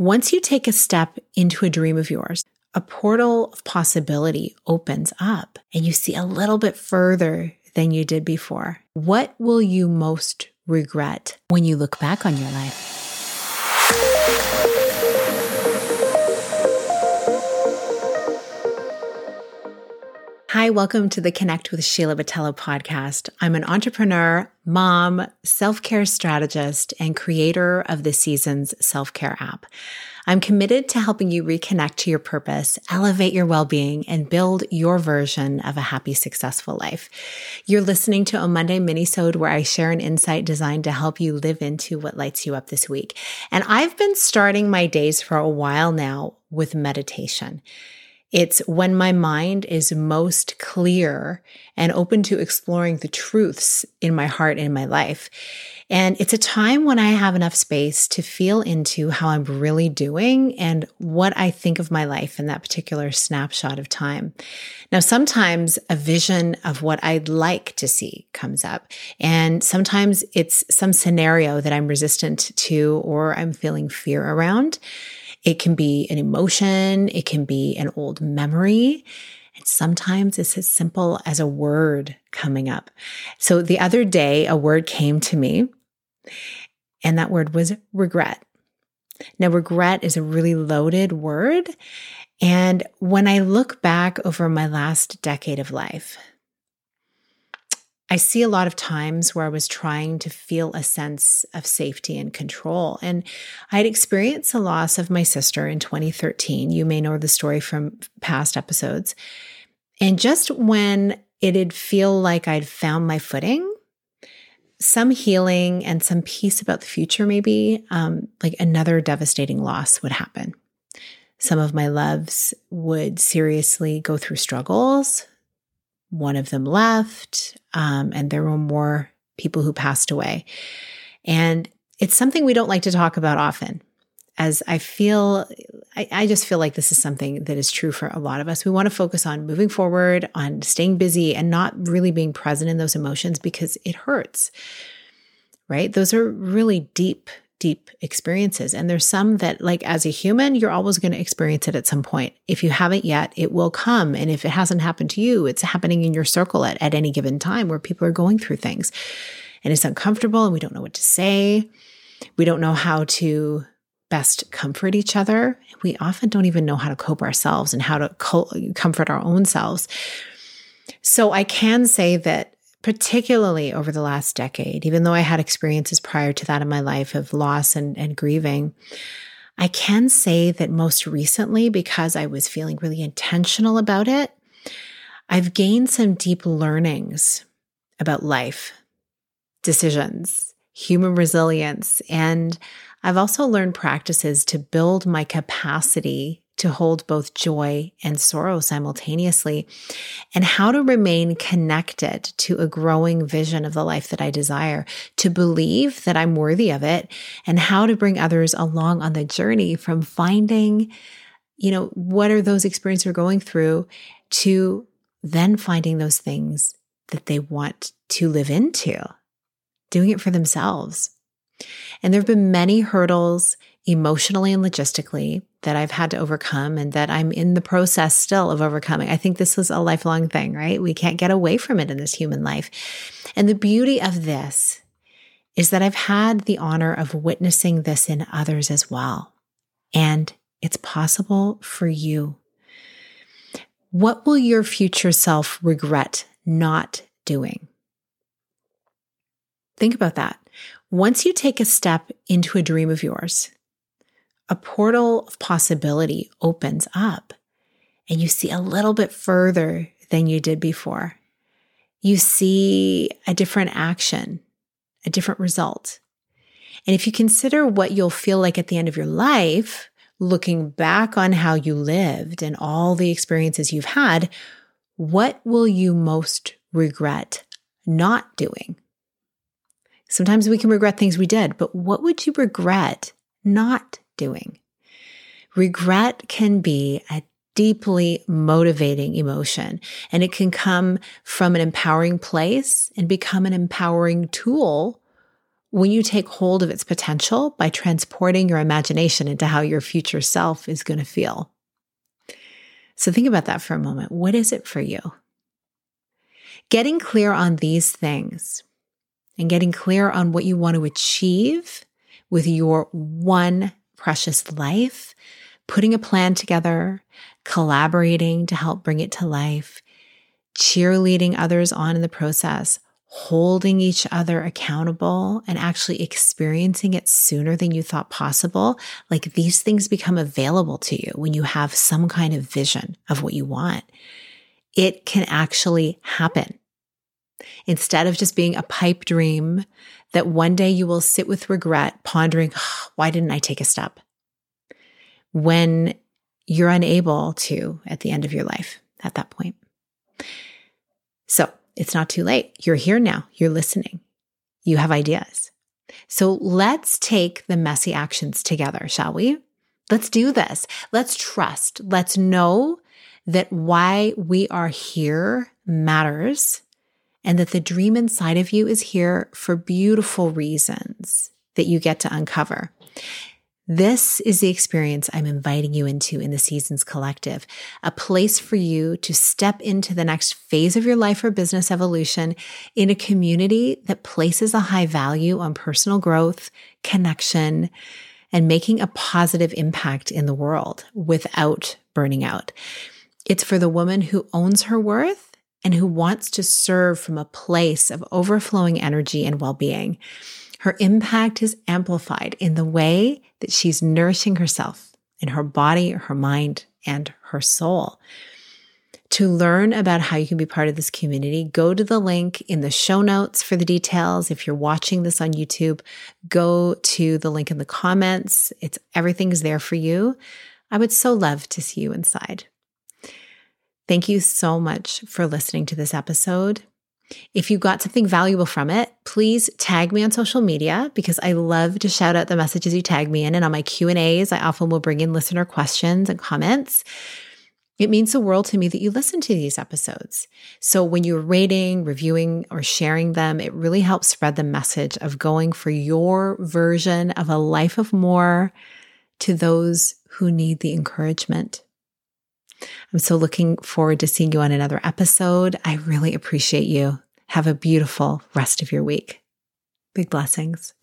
Once you take a step into a dream of yours, a portal of possibility opens up and you see a little bit further than you did before. What will you most regret when you look back on your life? Hi, welcome to the Connect with Sheila Botelho podcast. I'm an entrepreneur, mom, self care strategist, and creator of the Seasons self care app. I'm committed to helping you reconnect to your purpose, elevate your well being, and build your version of a happy, successful life. You're listening to a Monday minisode where I share an insight designed to help you live into what lights you up this week. And I've been starting my days for a while now with meditation. It's when my mind is most clear and open to exploring the truths in my heart and in my life. And it's a time when I have enough space to feel into how I'm really doing and what I think of my life in that particular snapshot of time. Now, sometimes a vision of what I'd like to see comes up. And sometimes it's some scenario that I'm resistant to or I'm feeling fear around. It can be an emotion, it can be an old memory. And sometimes it's as simple as a word coming up. So the other day, a word came to me, and that word was regret. Now, regret is a really loaded word. And when I look back over my last decade of life, I see a lot of times where I was trying to feel a sense of safety and control. And I had experienced the loss of my sister in 2013. You may know the story from past episodes. And just when it'd feel like I'd found my footing, some healing and some peace about the future, maybe, um, like another devastating loss would happen. Some of my loves would seriously go through struggles one of them left, um, and there were more people who passed away. And it's something we don't like to talk about often, as I feel, I, I, just feel like this is something that is true for a lot of us. We want to focus on moving forward, on staying busy, and not really being present in those emotions because it hurts, right? Those are really deep deep experiences. And there's some that, like, as a human, you're always going to experience it at some point. If you haven't yet, it will come. And if it hasn't happened to you, it's happening in your circle at, at any given time where people are going through things. And it's uncomfortable and we don't know what to say. We don't know how to best comfort each other. We often don't even know how to cope ourselves and how to co- comfort our own selves. So I can say that particularly over the last decade, even though I had experiences prior to that in my life of loss and, and grieving, I can say that most recently, because I was feeling really intentional about it, I've gained some deep learnings about life, decisions, human resilience, and I've also learned practices to build my capacity to hold both joy and sorrow simultaneously, and how to remain connected to a growing vision of the life that I desire, to believe that I'm worthy of it, and how to bring others along on the journey from finding, you know, what are those experiences we're going through to then finding those things that they want to live into, doing it for themselves. And there have been many hurdles emotionally and logistically that I've had to overcome and that I'm in the process still of overcoming. I think this is a lifelong thing, right? We can't get away from it in this human life. And the beauty of this is that I've had the honor of witnessing this in others as well. And it's possible for you. What will your future self regret not doing? Think about that. Once you take a step into a dream of yours, a portal of possibility opens up and you see a little bit further than you did before. You see a different action, a different result. And if you consider what you'll feel like at the end of your life, looking back on how you lived and all the experiences you've had, what will you most regret not doing? Sometimes we can regret things we did, but what would you regret not doing. Regret can be a deeply motivating emotion, and it can come from an empowering place and become an empowering tool when you take hold of its potential by transporting your imagination into how your future self is going to feel. So think about that for a moment. What is it for you? Getting clear on these things and getting clear on what you want to achieve with your one precious life, putting a plan together, collaborating to help bring it to life, cheerleading others on in the process, holding each other accountable and actually experiencing it sooner than you thought possible, like these things become available to you when you have some kind of vision of what you want. It can actually happen. Instead of just being a pipe dream that one day you will sit with regret, pondering, why didn't I take a step? When you're unable to at the end of your life at that point. So it's not too late. You're here now. You're listening. You have ideas. So let's take the messy actions together, shall we? Let's do this. Let's trust. Let's know that why we are here matters and that the dream inside of you is here for beautiful reasons that you get to uncover. This is the experience I'm inviting you into in the Seasons Collective, a place for you to step into the next phase of your life or business evolution in a community that places a high value on personal growth, connection, and making a positive impact in the world without burning out. It's for the woman who owns her worth and who wants to serve from a place of overflowing energy and well being. Her impact is amplified in the way that she's nourishing herself in her body, her mind, and her soul. To learn about how you can be part of this community, go to the link in the show notes for the details. If you're watching this on YouTube, go to the link in the comments. It's everything is there for you. I would so love to see you inside. Thank you so much for listening to this episode. If you got something valuable from it, please tag me on social media because I love to shout out the messages you tag me in. And on my Q&As, I often will bring in listener questions and comments. It means the world to me that you listen to these episodes. So when you're rating, reviewing, or sharing them, it really helps spread the message of going for your version of a life of more to those who need the encouragement. I'm so looking forward to seeing you on another episode. I really appreciate you. Have a beautiful rest of your week. Big blessings.